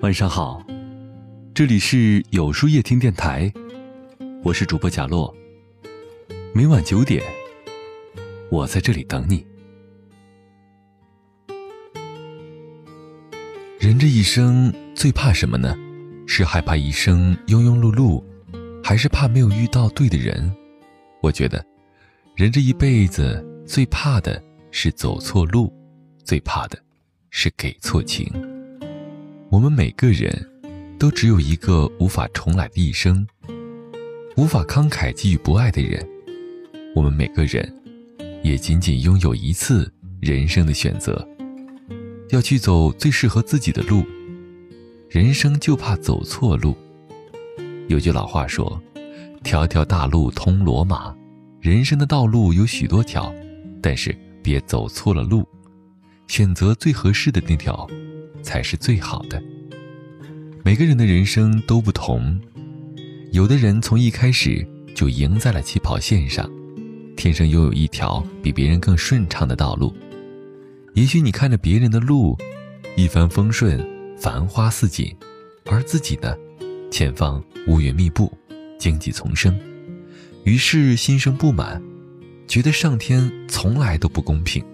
晚上好，这里是有书夜听电台，我是主播贾洛。每晚九点，我在这里等你。人这一生最怕什么呢？是害怕一生庸庸碌碌，还是怕没有遇到对的人？我觉得，人这一辈子最怕的是走错路，最怕的是给错情。我们每个人，都只有一个无法重来的一生，无法慷慨给予不爱的人。我们每个人，也仅仅拥有一次人生的选择，要去走最适合自己的路。人生就怕走错路。有句老话说：“条条大路通罗马。”人生的道路有许多条，但是别走错了路，选择最合适的那条。才是最好的。每个人的人生都不同，有的人从一开始就赢在了起跑线上，天生拥有一条比别人更顺畅的道路。也许你看着别人的路一帆风顺、繁花似锦，而自己呢，前方乌云密布、荆棘丛生，于是心生不满，觉得上天从来都不公平。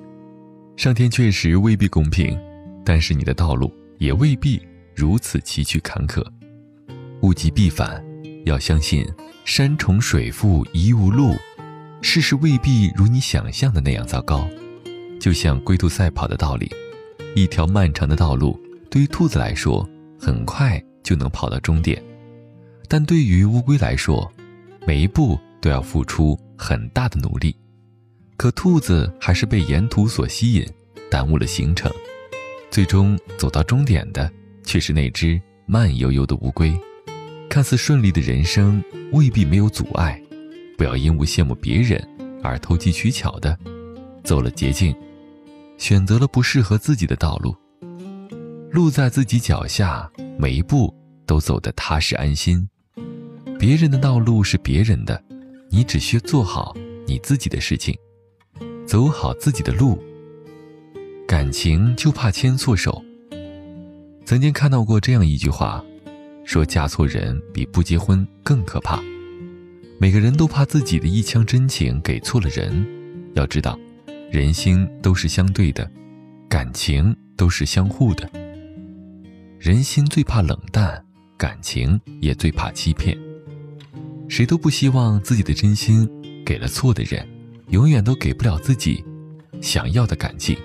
上天确实未必公平。但是你的道路也未必如此崎岖坎坷，物极必反，要相信山重水复疑无路，事事未必如你想象的那样糟糕。就像龟兔赛跑的道理，一条漫长的道路对于兔子来说很快就能跑到终点，但对于乌龟来说，每一步都要付出很大的努力。可兔子还是被沿途所吸引，耽误了行程。最终走到终点的，却是那只慢悠悠的乌龟。看似顺利的人生，未必没有阻碍。不要因为羡慕别人而投机取巧的走了捷径，选择了不适合自己的道路。路在自己脚下，每一步都走得踏实安心。别人的道路是别人的，你只需做好你自己的事情，走好自己的路。感情就怕牵错手。曾经看到过这样一句话，说嫁错人比不结婚更可怕。每个人都怕自己的一腔真情给错了人。要知道，人心都是相对的，感情都是相互的。人心最怕冷淡，感情也最怕欺骗。谁都不希望自己的真心给了错的人，永远都给不了自己想要的感情。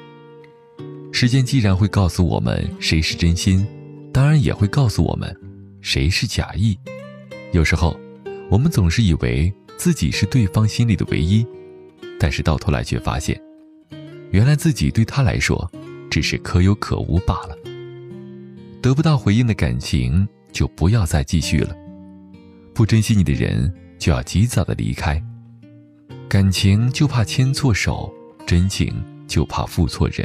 时间既然会告诉我们谁是真心，当然也会告诉我们谁是假意。有时候，我们总是以为自己是对方心里的唯一，但是到头来却发现，原来自己对他来说只是可有可无罢了。得不到回应的感情就不要再继续了，不珍惜你的人就要及早的离开。感情就怕牵错手，真情就怕负错人。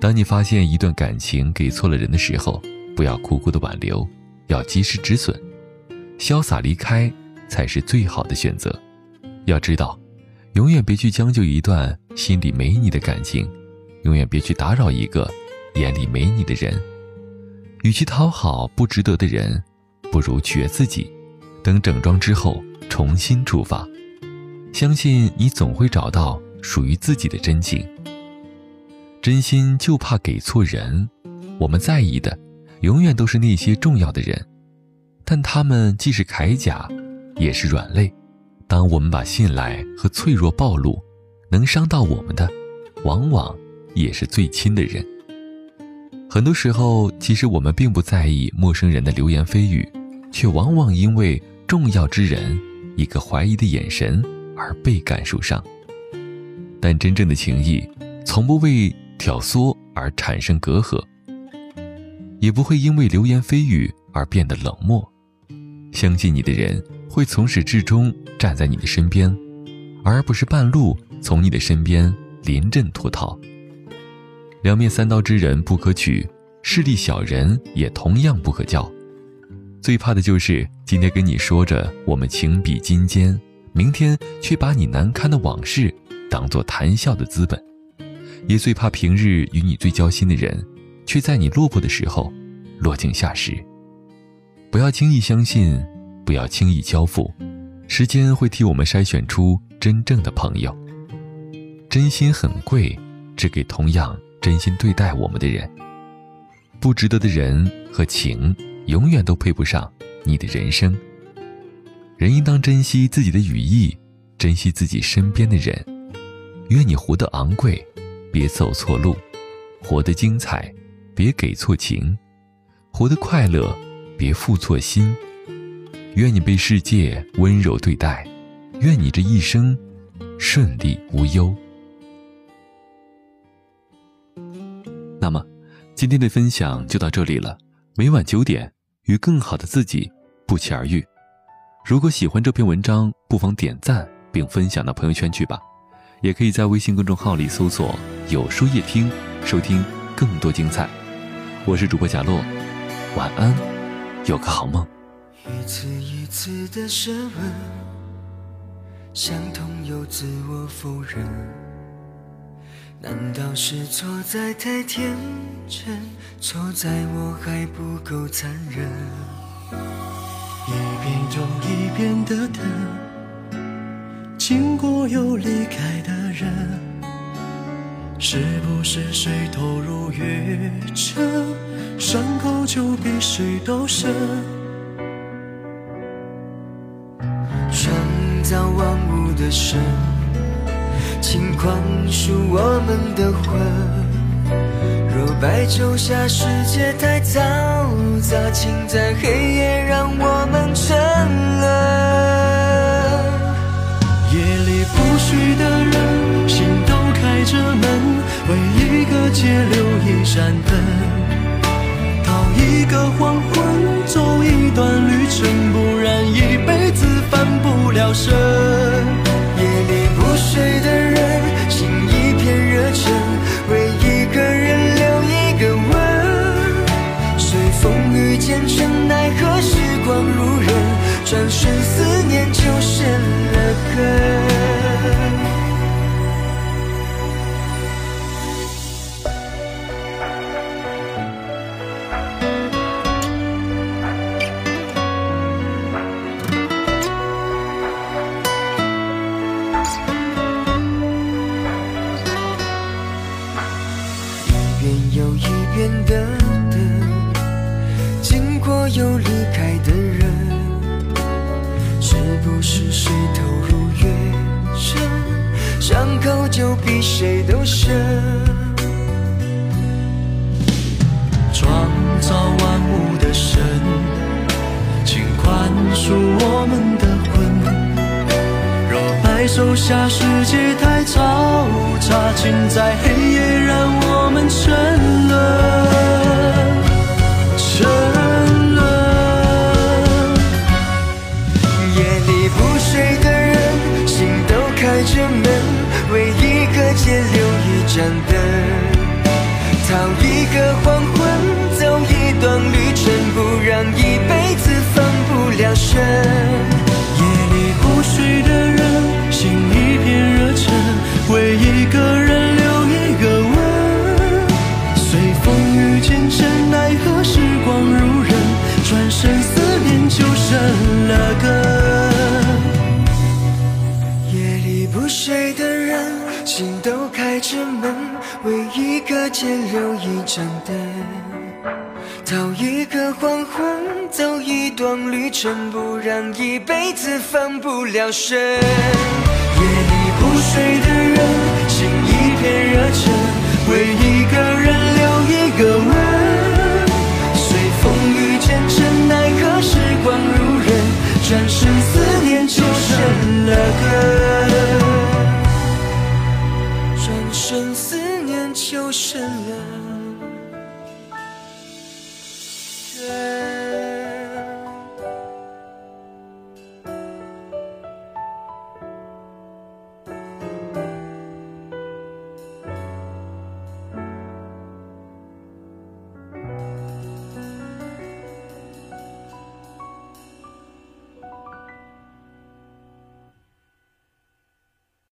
当你发现一段感情给错了人的时候，不要苦苦的挽留，要及时止损，潇洒离开才是最好的选择。要知道，永远别去将就一段心里没你的感情，永远别去打扰一个眼里没你的人。与其讨好不值得的人，不如绝自己，等整装之后重新出发。相信你总会找到属于自己的真情。真心就怕给错人，我们在意的，永远都是那些重要的人，但他们既是铠甲，也是软肋。当我们把信赖和脆弱暴露，能伤到我们的，往往也是最亲的人。很多时候，其实我们并不在意陌生人的流言蜚语，却往往因为重要之人一个怀疑的眼神而倍感受伤。但真正的情谊，从不为。挑唆而产生隔阂，也不会因为流言蜚语而变得冷漠。相信你的人会从始至终站在你的身边，而不是半路从你的身边临阵脱逃。两面三刀之人不可取，势利小人也同样不可交。最怕的就是今天跟你说着我们情比金坚，明天却把你难堪的往事当作谈笑的资本。也最怕平日与你最交心的人，却在你落魄的时候落井下石。不要轻易相信，不要轻易交付，时间会替我们筛选出真正的朋友。真心很贵，只给同样真心对待我们的人。不值得的人和情，永远都配不上你的人生。人应当珍惜自己的羽翼，珍惜自己身边的人。愿你活得昂贵，别走错路；活得精彩，别给错情；活得快乐，别负错心。愿你被世界温柔对待，愿你这一生顺利无忧。那么，今天的分享就到这里了。每晚九点，与更好的自己不期而遇。如果喜欢这篇文章，不妨点赞并分享到朋友圈去吧。也可以在微信公众号里搜索“有书夜听”，收听更多精彩。我是主播贾洛，晚安，有个好梦。一次一次的审问，相同又自我否认。难道是错在太天真，错在我还不够残忍？一遍又一遍的等，经过又离开的人，是不是谁投入越深，伤口就比谁都深？创造万物的神。请宽恕我们的魂。若白昼下世界太嘈杂，请在黑夜让我们沉沦。夜里不睡的人，心都开着门，为一个街留一盏灯，到一个黄昏，有一遍的等，经过又离开的人。是不是谁投入越深，伤口就比谁都深。创造万物的神，请宽恕我们的魂。若白手下世界太嘈杂，请在黑夜们沉沦。留一盏灯，到一个黄昏，走一段旅程，不让一辈子翻不了身。夜里不睡的人，心一片热忱，为一